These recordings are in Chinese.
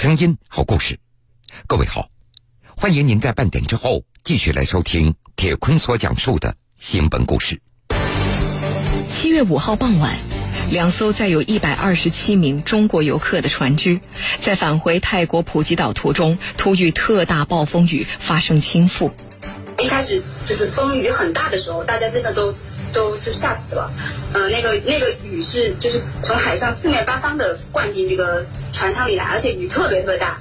声音，好故事。各位好，欢迎您在半点之后继续来收听铁坤所讲述的新闻故事。七月五号傍晚，两艘载有一百二十七名中国游客的船只，在返回泰国普吉岛途中，突遇特大暴风雨，发生倾覆。一开始就是风雨很大的时候，大家真的都。都就吓死了，呃，那个那个雨是就是从海上四面八方的灌进这个船舱里来，而且雨特别特别大，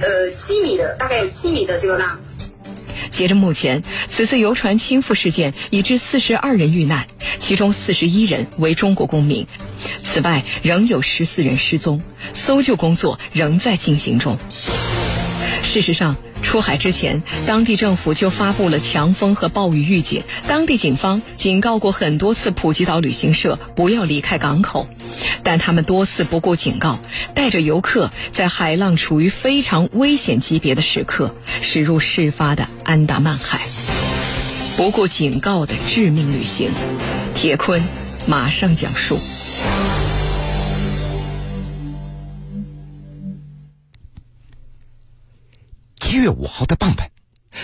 呃，七米的大概有七米的这个浪。截至目前，此次游船倾覆事件已致四十二人遇难，其中四十一人为中国公民。此外，仍有十四人失踪，搜救工作仍在进行中。事实上。出海之前，当地政府就发布了强风和暴雨预警。当地警方警告过很多次普吉岛旅行社不要离开港口，但他们多次不顾警告，带着游客在海浪处于非常危险级别的时刻驶入事发的安达曼海。不顾警告的致命旅行，铁坤马上讲述。月五号的傍晚，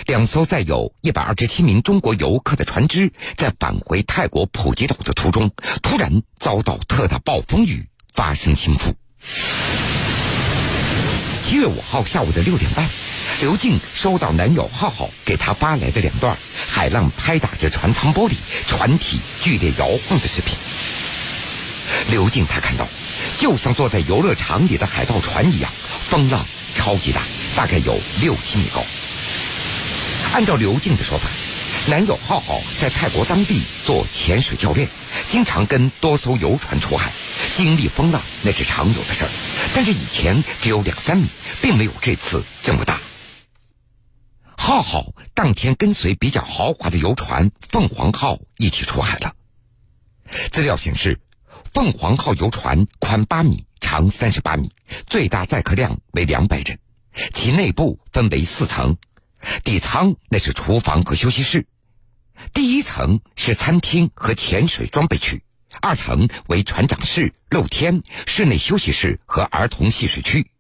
两艘载有一百二十七名中国游客的船只在返回泰国普吉岛的途中，突然遭到特大暴风雨发生倾覆。七月五号下午的六点半，刘静收到男友浩浩给她发来的两段海浪拍打着船舱玻璃、船体剧烈摇晃的视频。刘静她看到，就像坐在游乐场里的海盗船一样，风浪超级大。大概有六七米高。按照刘静的说法，男友浩浩在泰国当地做潜水教练，经常跟多艘游船出海，经历风浪那是常有的事儿。但是以前只有两三米，并没有这次这么大。浩浩当天跟随比较豪华的游船“凤凰号”一起出海了。资料显示，“凤凰号”游船宽八米，长三十八米，最大载客量为两百人。其内部分为四层，底舱那是厨房和休息室，第一层是餐厅和潜水装备区，二层为船长室、露天室内休息室和儿童戏水区，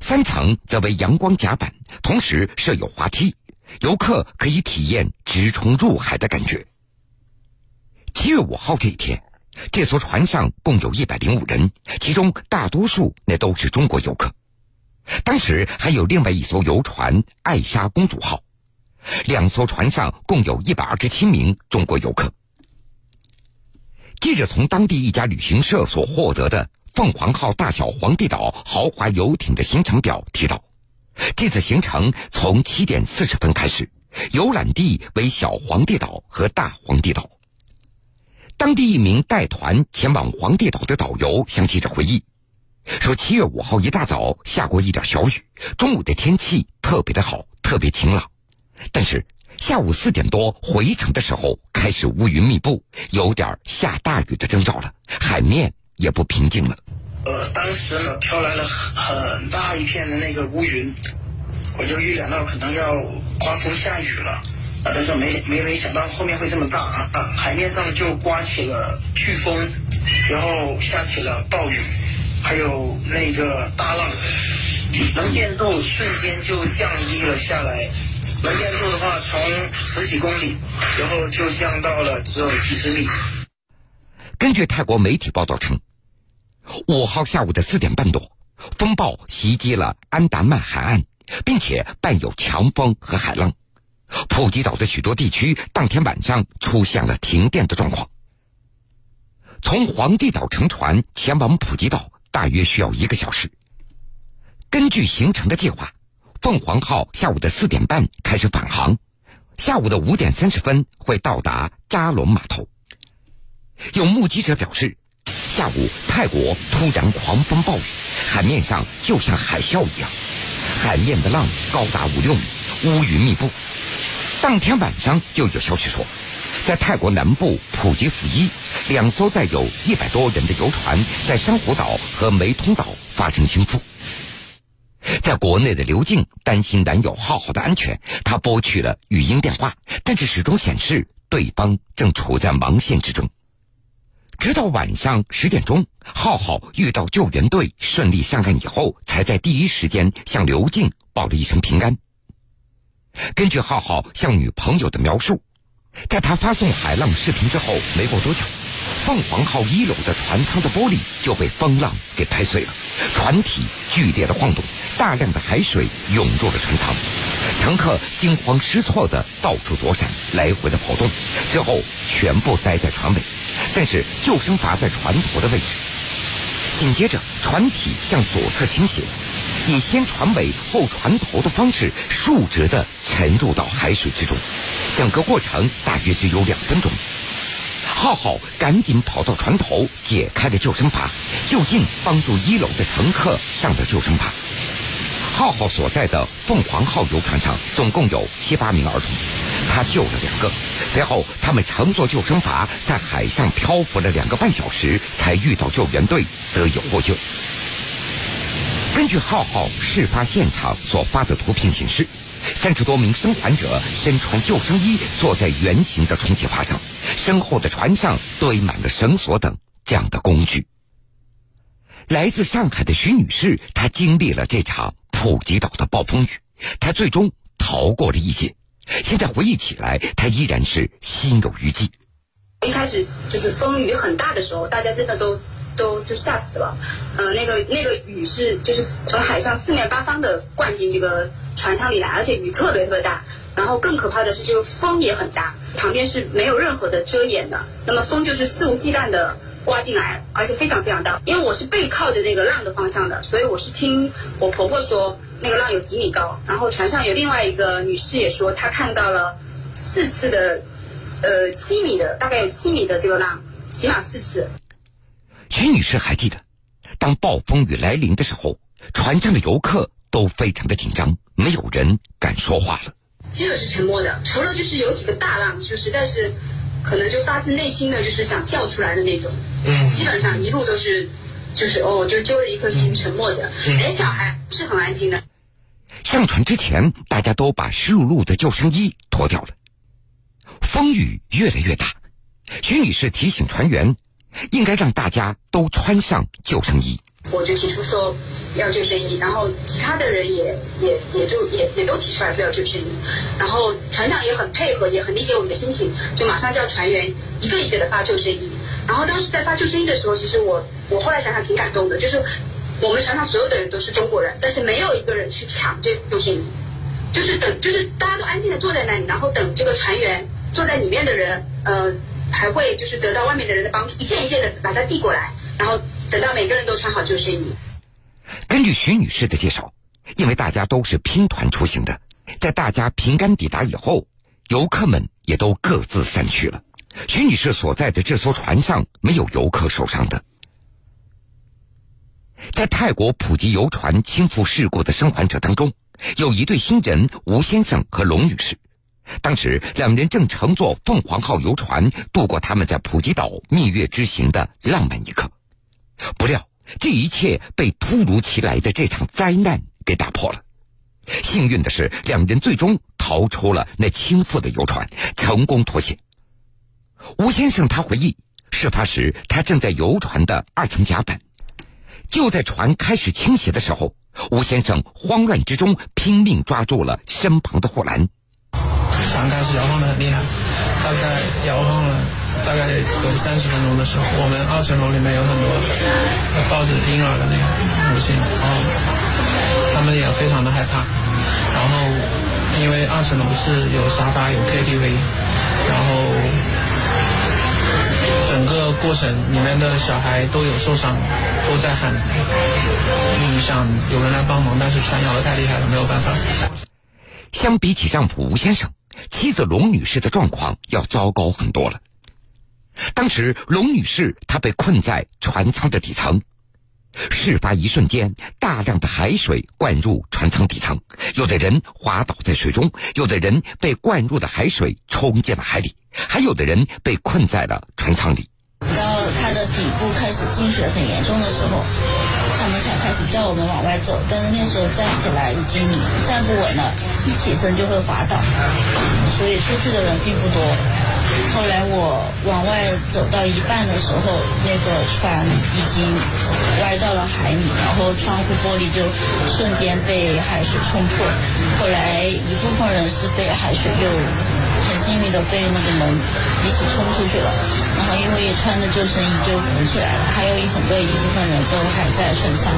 三层则为阳光甲板，同时设有滑梯，游客可以体验直冲入海的感觉。七月五号这一天，这艘船上共有一百零五人，其中大多数那都是中国游客。当时还有另外一艘游船“爱莎公主号”，两艘船上共有一百二十七名中国游客。记者从当地一家旅行社所获得的“凤凰号”大小皇帝岛豪华游艇的行程表提到，这次行程从七点四十分开始，游览地为小皇帝岛和大皇帝岛。当地一名带团前往皇帝岛的导游向记者回忆。说七月五号一大早下过一点小雨，中午的天气特别的好，特别晴朗。但是下午四点多回程的时候，开始乌云密布，有点下大雨的征兆了，海面也不平静了。呃，当时呢飘来了很大一片的那个乌云，我就预感到可能要刮风下雨了，啊，但是没没没想到后面会这么大啊！海面上就刮起了飓风，然后下起了暴雨。还有那个大浪，能见度瞬间就降低了下来。能见度的话，从十几公里，然后就降到了只有几十米。根据泰国媒体报道称，五号下午的四点半多，风暴袭击了安达曼海岸，并且伴有强风和海浪。普吉岛的许多地区当天晚上出现了停电的状况。从皇帝岛乘船前往普吉岛。大约需要一个小时。根据行程的计划，凤凰号下午的四点半开始返航，下午的五点三十分会到达扎龙码头。有目击者表示，下午泰国突然狂风暴雨，海面上就像海啸一样，海面的浪高达五六米，乌云密布。当天晚上就有消息说。在泰国南部普吉府一，两艘载有一百多人的游船在珊瑚岛和梅通岛发生倾覆。在国内的刘静担心男友浩浩的安全，她拨去了语音电话，但是始终显示对方正处在忙线之中。直到晚上十点钟，浩浩遇到救援队，顺利上岸以后，才在第一时间向刘静报了一声平安。根据浩浩向女朋友的描述，在他发送海浪视频之后，没过多久，凤凰号一楼的船舱的玻璃就被风浪给拍碎了，船体剧烈的晃动，大量的海水涌入了船舱，乘客惊慌失措的到处躲闪，来回的跑动，之后全部待在船尾。但是救生筏在船头的位置，紧接着船体向左侧倾斜，以先船尾后船头的方式竖直的沉入到海水之中。整个过程大约只有两分钟。浩浩赶紧跑到船头，解开了救生筏，就近帮助一楼的乘客上了救生筏。浩浩所在的凤凰号游船上总共有七八名儿童，他救了两个。随后，他们乘坐救生筏在海上漂浮了两个半小时，才遇到救援队，得以获救。根据浩浩事发现场所发的图片显示，三十多名生还者身穿救生衣，坐在圆形的充气筏上，身后的船上堆满了绳索等这样的工具。来自上海的徐女士，她经历了这场普吉岛的暴风雨，她最终逃过了一劫。现在回忆起来，她依然是心有余悸。一开始就是风雨很大的时候，大家真的都都就吓死了。呃，那个那个雨是就是从海上四面八方的灌进这个船舱里来，而且雨特别特别大。然后更可怕的是，这个风也很大，旁边是没有任何的遮掩的。那么风就是肆无忌惮的刮进来，而且非常非常大。因为我是背靠着那个浪的方向的，所以我是听我婆婆说。那个浪有几米高，然后船上有另外一个女士也说，她看到了四次的，呃，七米的，大概有七米的这个浪，起码四次。徐女士还记得，当暴风雨来临的时候，船上的游客都非常的紧张，没有人敢说话了。基本是沉默的，除了就是有几个大浪，就实在是可能就发自内心的就是想叫出来的那种。嗯。基本上一路都是。就是哦，就揪着一颗心，沉默着，连小孩是很安静的。上船之前，大家都把湿漉漉的救生衣脱掉了。风雨越来越大，徐女士提醒船员，应该让大家都穿上救生衣。我就提出说要救生衣，然后其他的人也也也就也也都提出来说要救生衣，然后船长也很配合，也很理解我们的心情，就马上叫船员一个一个的发救生衣。然后当时在发救生衣的时候，其实我我后来想想挺感动的，就是我们船上所有的人都是中国人，但是没有一个人去抢这救生衣，就是等就是大家都安静的坐在那里，然后等这个船员坐在里面的人，呃，还会就是得到外面的人的帮助，一件一件的把它递过来，然后等到每个人都穿好救生衣。根据徐女士的介绍，因为大家都是拼团出行的，在大家平安抵达以后，游客们也都各自散去了。徐女士所在的这艘船上没有游客受伤的。在泰国普吉游船倾覆事故的生还者当中，有一对新人吴先生和龙女士。当时两人正乘坐凤凰号游船度过他们在普吉岛蜜月之行的浪漫一刻。不料这一切被突如其来的这场灾难给打破了。幸运的是，两人最终逃出了那倾覆的游船，成功脱险。吴先生他回忆，事发时他正在游船的二层甲板，就在船开始倾斜的时候，吴先生慌乱之中拼命抓住了身旁的护栏。船开始摇晃的很厉害，大概摇晃了大概有三十分钟的时候，我们二层楼里面有很多抱着婴儿的那个母亲，然后他们也非常的害怕。然后因为二层楼是有沙发有 KTV，然后。整个过程里面的小孩都有受伤，都在喊，嗯，想有人来帮忙，但是船摇的太厉害了，没有办法。相比起丈夫吴先生，妻子龙女士的状况要糟糕很多了。当时龙女士她被困在船舱的底层，事发一瞬间，大量的海水灌入船舱底层，有的人滑倒在水中，有的人被灌入的海水冲进了海里。还有的人被困在了船舱里。到它的底部开始进水很严重的时候，他们才开始叫我们往外走。但是那时候站起来已经站不稳了，一起身就会滑倒，所以出去的人并不多。后来我往外走到一半的时候，那个船已经歪到了海里，然后窗户玻璃就瞬间被海水冲破。后来一部分人是被海水又很幸运的被那个门一起冲出去了，然后因为穿着救生衣就浮起来了，还有很多一部分人都还在船上。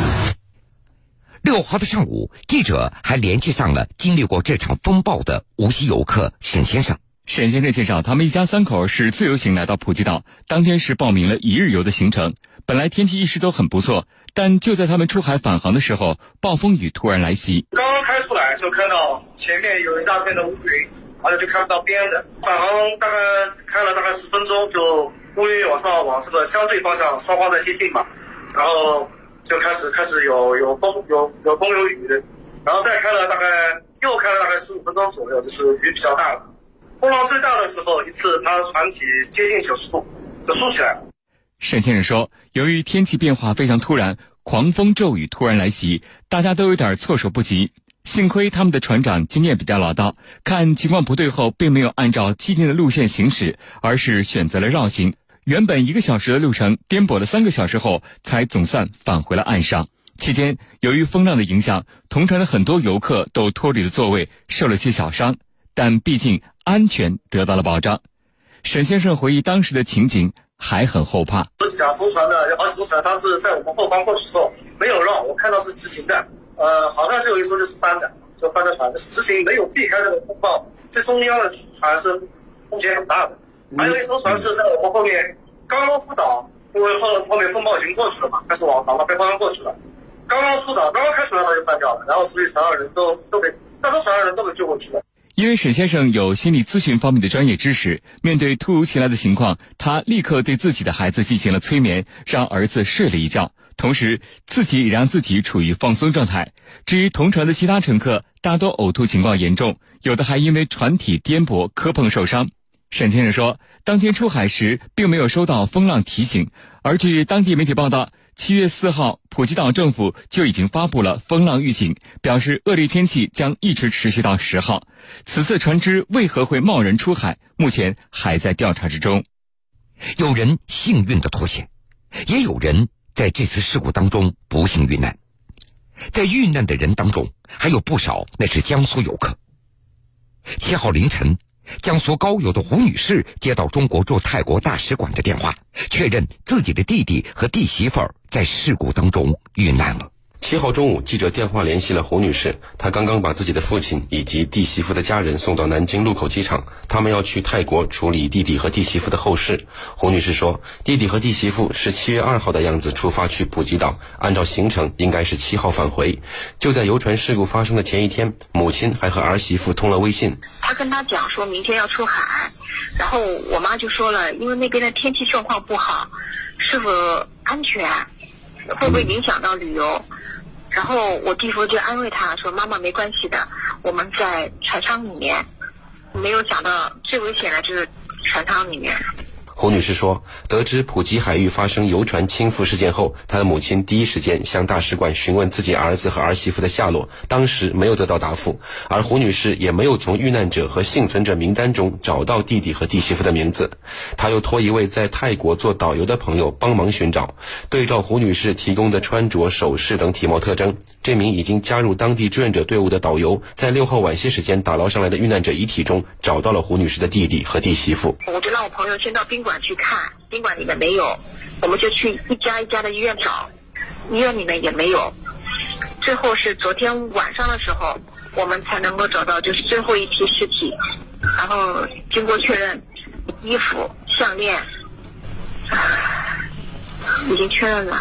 六号的上午，记者还联系上了经历过这场风暴的无锡游客沈先生。沈先生介绍，他们一家三口是自由行来到普吉岛，当天是报名了一日游的行程。本来天气一直都很不错，但就在他们出海返航的时候，暴风雨突然来袭。刚刚开出来就看到前面有一大片的乌云，而且就看不到边的。返航大概开了大概十分钟，就乌云往上往这个相对方向双方在接近嘛，然后。就开始开始有有风有有风有雨，然后再开了大概又开了大概十五分钟左右，就是雨比较大了。风浪最大的时候一次，它船体接近九十度就竖起来了。沈先生说，由于天气变化非常突然，狂风骤雨突然来袭，大家都有点措手不及。幸亏他们的船长经验比较老道，看情况不对后，并没有按照既定的路线行驶，而是选择了绕行。原本一个小时的路程，颠簸了三个小时后，才总算返回了岸上。期间，由于风浪的影响，同船的很多游客都脱离了座位，受了些小伤，但毕竟安全得到了保障。沈先生回忆当时的情景，还很后怕。想扶船的，而扶船，他是在我们后方过去后没有绕，我看到是直行的。呃，好像就有一艘就是翻的，就翻的船，实行没有避开这个风暴。最中央的船是风险很大的。还有一艘船是在我们后面刚刚出岛，因为后后面风暴已经过去了嘛，开始往往北方向过去了。刚刚出岛，刚刚开船它就翻掉了，然后所以船上人都都被那艘船上人都给救过去了。因为沈先生有心理咨询方面的专业知识，面对突如其来的情况，他立刻对自己的孩子进行了催眠，让儿子睡了一觉，同时自己也让自己处于放松状态。至于同船的其他乘客，大多呕吐情况严重，有的还因为船体颠簸磕碰受伤。沈先生说，当天出海时并没有收到风浪提醒，而据当地媒体报道，七月四号，普吉岛政府就已经发布了风浪预警，表示恶劣天气将一直持续到十号。此次船只为何会贸然出海，目前还在调查之中。有人幸运的脱险，也有人在这次事故当中不幸遇难。在遇难的人当中，还有不少那是江苏游客。七号凌晨。江苏高邮的胡女士接到中国驻泰国大使馆的电话，确认自己的弟弟和弟媳妇儿在事故当中遇难了。七号中午，记者电话联系了胡女士，她刚刚把自己的父亲以及弟媳妇的家人送到南京禄口机场，他们要去泰国处理弟弟和弟媳妇的后事。胡女士说，弟弟和弟媳妇是七月二号的样子出发去普吉岛，按照行程应该是七号返回。就在游船事故发生的前一天，母亲还和儿媳妇通了微信。她跟他讲说明天要出海，然后我妈就说了，因为那边的天气状况不好，是否安全，会不会影响到旅游？然后我弟夫就安慰他说：“妈妈没关系的，我们在船舱里面，没有想到最危险的就是船舱里面。”胡女士说，得知普吉海域发生游船倾覆事件后，她的母亲第一时间向大使馆询问自己儿子和儿媳妇的下落，当时没有得到答复，而胡女士也没有从遇难者和幸存者名单中找到弟弟和弟媳妇的名字。她又托一位在泰国做导游的朋友帮忙寻找，对照胡女士提供的穿着、首饰等体貌特征，这名已经加入当地志愿者队伍的导游，在六号晚些时间打捞上来的遇难者遗体中，找到了胡女士的弟弟和弟媳妇。我就让我朋友先到宾馆。馆去看宾馆里面没有，我们就去一家一家的医院找，医院里面也没有。最后是昨天晚上的时候，我们才能够找到就是最后一批尸体，然后经过确认，衣服、项链，已经确认了。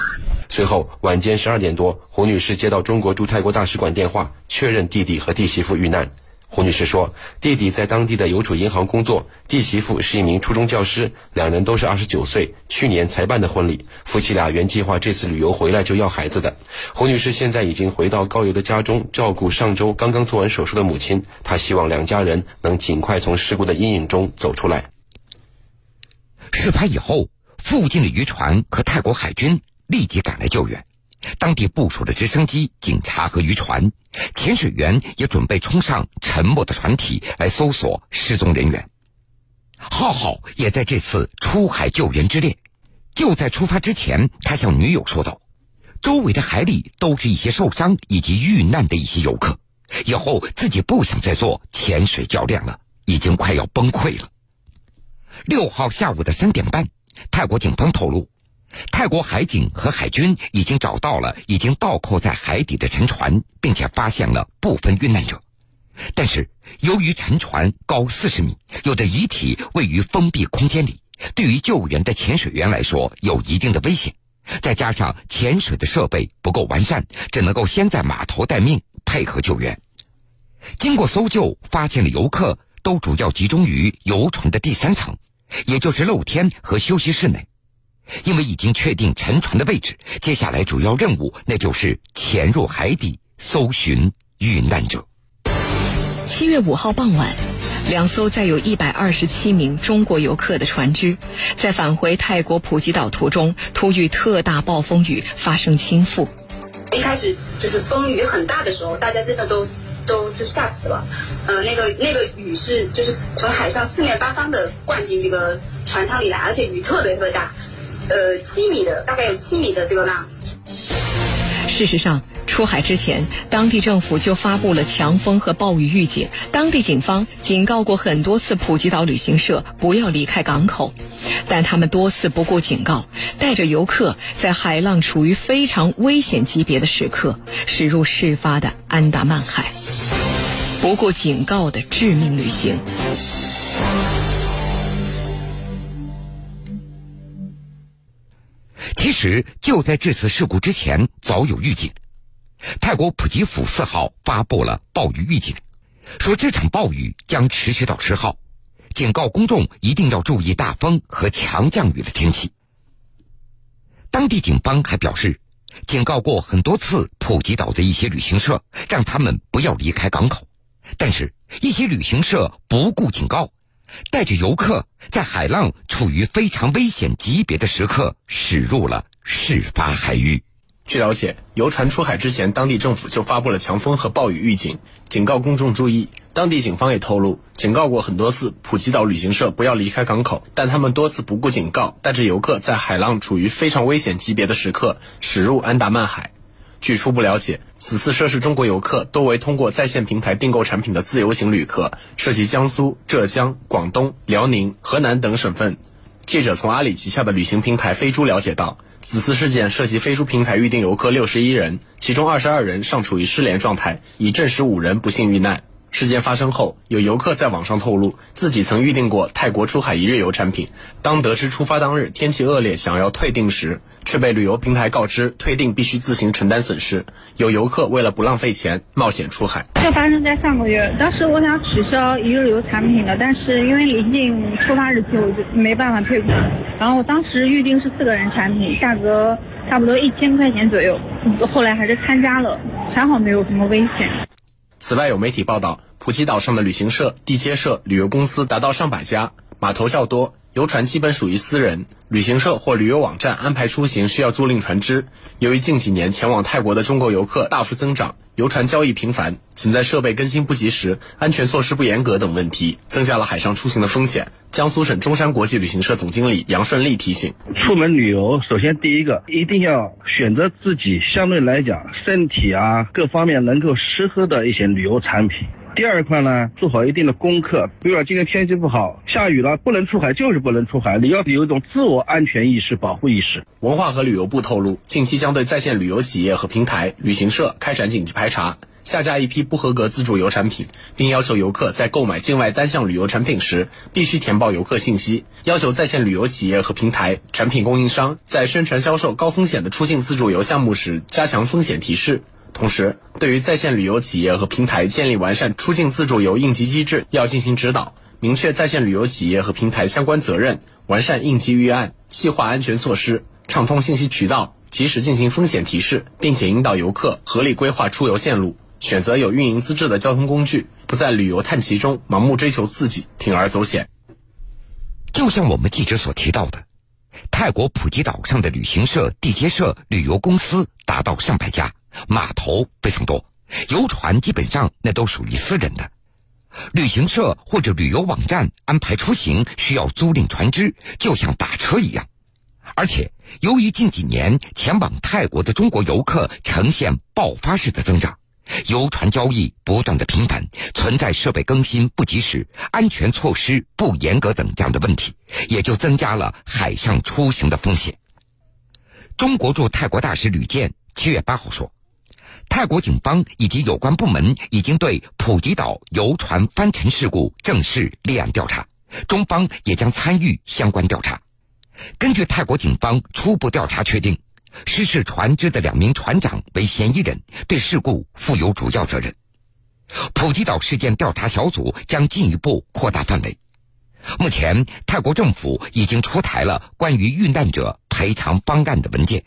随后晚间十二点多，胡女士接到中国驻泰国大使馆电话，确认弟弟和弟媳妇遇难。胡女士说，弟弟在当地的邮储银行工作，弟媳妇是一名初中教师，两人都是二十九岁，去年才办的婚礼。夫妻俩原计划这次旅游回来就要孩子的。胡女士现在已经回到高邮的家中，照顾上周刚刚做完手术的母亲。她希望两家人能尽快从事故的阴影中走出来。事发以后，附近的渔船和泰国海军立即赶来救援。当地部署的直升机、警察和渔船，潜水员也准备冲上沉没的船体来搜索失踪人员。浩浩也在这次出海救援之列。就在出发之前，他向女友说道：“周围的海里都是一些受伤以及遇难的一些游客，以后自己不想再做潜水教练了，已经快要崩溃了。”六号下午的三点半，泰国警方透露，泰国海警和海军已经找到了已经倒扣在海底的沉船，并且发现了部分遇难者。但是，由于沉船高四十米，有的遗体位于封闭空间里，对于救援的潜水员来说有一定的危险。再加上潜水的设备不够完善，只能够先在码头待命，配合救援。经过搜救，发现了游客都主要集中于游船的第三层，也就是露天和休息室内。因为已经确定沉船的位置，接下来主要任务那就是潜入海底搜寻遇难者。七月五号傍晚，两艘载有一百二十七名中国游客的船只，在返回泰国普吉岛途中，突遇特大暴风雨，发生倾覆。一开始就是风雨很大的时候，大家真的都都就吓死了。呃，那个那个雨是就是从海上四面八方的灌进这个船舱里来，而且雨特别特别大，呃，七米的大概有七米的这个浪。事实上，出海之前，当地政府就发布了强风和暴雨预警。当地警方警告过很多次普吉岛旅行社不要离开港口，但他们多次不顾警告，带着游客在海浪处于非常危险级别的时刻驶入事发的安达曼海。不顾警告的致命旅行。其实就在这次事故之前，早有预警。泰国普吉府四号发布了暴雨预警，说这场暴雨将持续到十号，警告公众一定要注意大风和强降雨的天气。当地警方还表示，警告过很多次普吉岛的一些旅行社，让他们不要离开港口，但是，一些旅行社不顾警告。带着游客在海浪处于非常危险级别的时刻驶入了事发海域。据了解，游船出海之前，当地政府就发布了强风和暴雨预警，警告公众注意。当地警方也透露，警告过很多次普吉岛旅行社不要离开港口，但他们多次不顾警告，带着游客在海浪处于非常危险级别的时刻驶入安达曼海。据初步了解，此次涉事中国游客多为通过在线平台订购产品的自由行旅客，涉及江苏、浙江、广东、辽宁、河南等省份。记者从阿里旗下的旅行平台飞猪了解到，此次事件涉及飞猪平台预订游客六十一人，其中二十二人尚处于失联状态，已证实五人不幸遇难。事件发生后，有游客在网上透露，自己曾预订过泰国出海一日游产品，当得知出发当日天气恶劣，想要退订时，却被旅游平台告知退订必须自行承担损失。有游客为了不浪费钱，冒险出海。这发生在上个月，当时我想取消一日游产品的，但是因为临近出发日期，我就没办法退款。然后我当时预定是四个人产品，价格差不多一千块钱左右，后来还是参加了，还好没有什么危险。此外，有媒体报道，普吉岛上的旅行社、地接社、旅游公司达到上百家，码头较多，游船基本属于私人。旅行社或旅游网站安排出行需要租赁船只。由于近几年前往泰国的中国游客大幅增长，游船交易频繁，存在设备更新不及时、安全措施不严格等问题，增加了海上出行的风险。江苏省中山国际旅行社总经理杨顺利提醒：出门旅游，首先第一个一定要选择自己相对来讲身体啊各方面能够适合的一些旅游产品。第二块呢，做好一定的功课，比如说今天天气不好，下雨了，不能出海就是不能出海，你要有一种自我安全意识、保护意识。文化和旅游部透露，近期将对在线旅游企业和平台、旅行社开展紧急排查。下架一批不合格自助游产品，并要求游客在购买境外单项旅游产品时必须填报游客信息。要求在线旅游企业和平台、产品供应商在宣传销售高风险的出境自助游项目时加强风险提示。同时，对于在线旅游企业和平台建立完善出境自助游应急机制，要进行指导，明确在线旅游企业和平台相关责任，完善应急预案，细化安全措施，畅通信息渠道，及时进行风险提示，并且引导游客合理规划出游线路。选择有运营资质的交通工具，不在旅游探奇中盲目追求刺激、铤而走险。就像我们记者所提到的，泰国普吉岛上的旅行社、地接社、旅游公司达到上百家，码头非常多，游船基本上那都属于私人的。旅行社或者旅游网站安排出行需要租赁船只，就像打车一样。而且，由于近几年前往泰国的中国游客呈现爆发式的增长，游船交易不断的频繁，存在设备更新不及时、安全措施不严格等这样的问题，也就增加了海上出行的风险。中国驻泰国大使吕健七月八号说。泰国警方以及有关部门已经对普吉岛游船翻沉事故正式立案调查，中方也将参与相关调查。根据泰国警方初步调查确定，失事船只的两名船长为嫌疑人，对事故负有主要责任。普吉岛事件调查小组将进一步扩大范围。目前，泰国政府已经出台了关于遇难者赔偿方案的文件。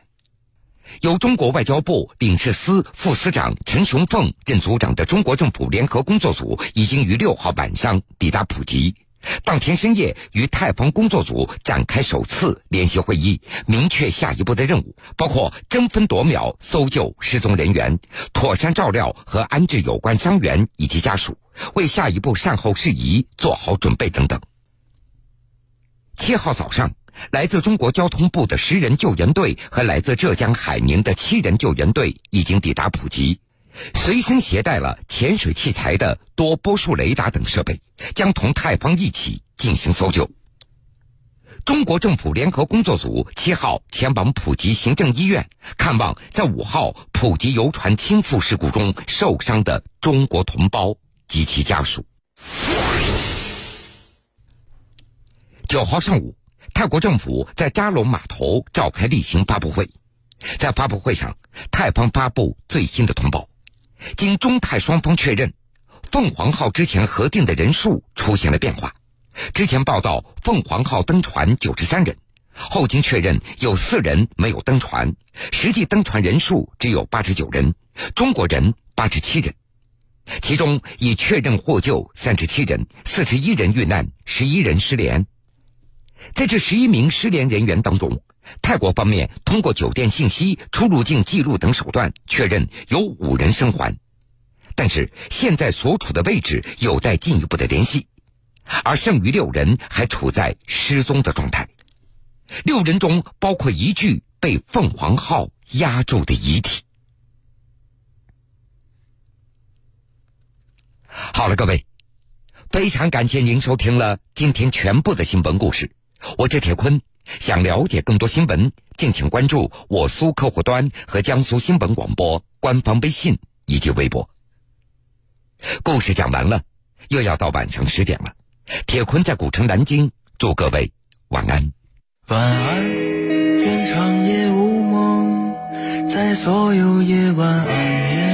由中国外交部领事司副司长陈雄凤任组长的中国政府联合工作组已经于六号晚上抵达普吉，当天深夜与泰方工作组展开首次联席会议，明确下一步的任务，包括争分夺秒搜救失踪人员，妥善照料和安置有关伤员以及家属，为下一步善后事宜做好准备等等。七号早上。来自中国交通部的十人救援队和来自浙江海宁的七人救援队已经抵达普吉，随身携带了潜水器材的多波束雷达等设备，将同泰方一起进行搜救。中国政府联合工作组七号前往普吉行政医院看望在五号普吉游船倾覆事故中受伤的中国同胞及其家属。九号上午。泰国政府在扎龙码头召开例行发布会，在发布会上，泰方发布最新的通报，经中泰双方确认，凤凰号之前核定的人数出现了变化。之前报道凤凰号登船九十三人，后经确认有四人没有登船，实际登船人数只有八十九人，中国人八十七人，其中已确认获救三十七人，四十一人遇难，十一人失联。在这十一名失联人员当中，泰国方面通过酒店信息、出入境记录等手段确认有五人生还，但是现在所处的位置有待进一步的联系，而剩余六人还处在失踪的状态。六人中包括一具被凤凰号压住的遗体。好了，各位，非常感谢您收听了今天全部的新闻故事。我是铁坤，想了解更多新闻，敬请关注我苏客户端和江苏新闻广播官方微信以及微博。故事讲完了，又要到晚上十点了。铁坤在古城南京，祝各位晚安。晚安，愿长夜无梦，在所有夜晚安眠。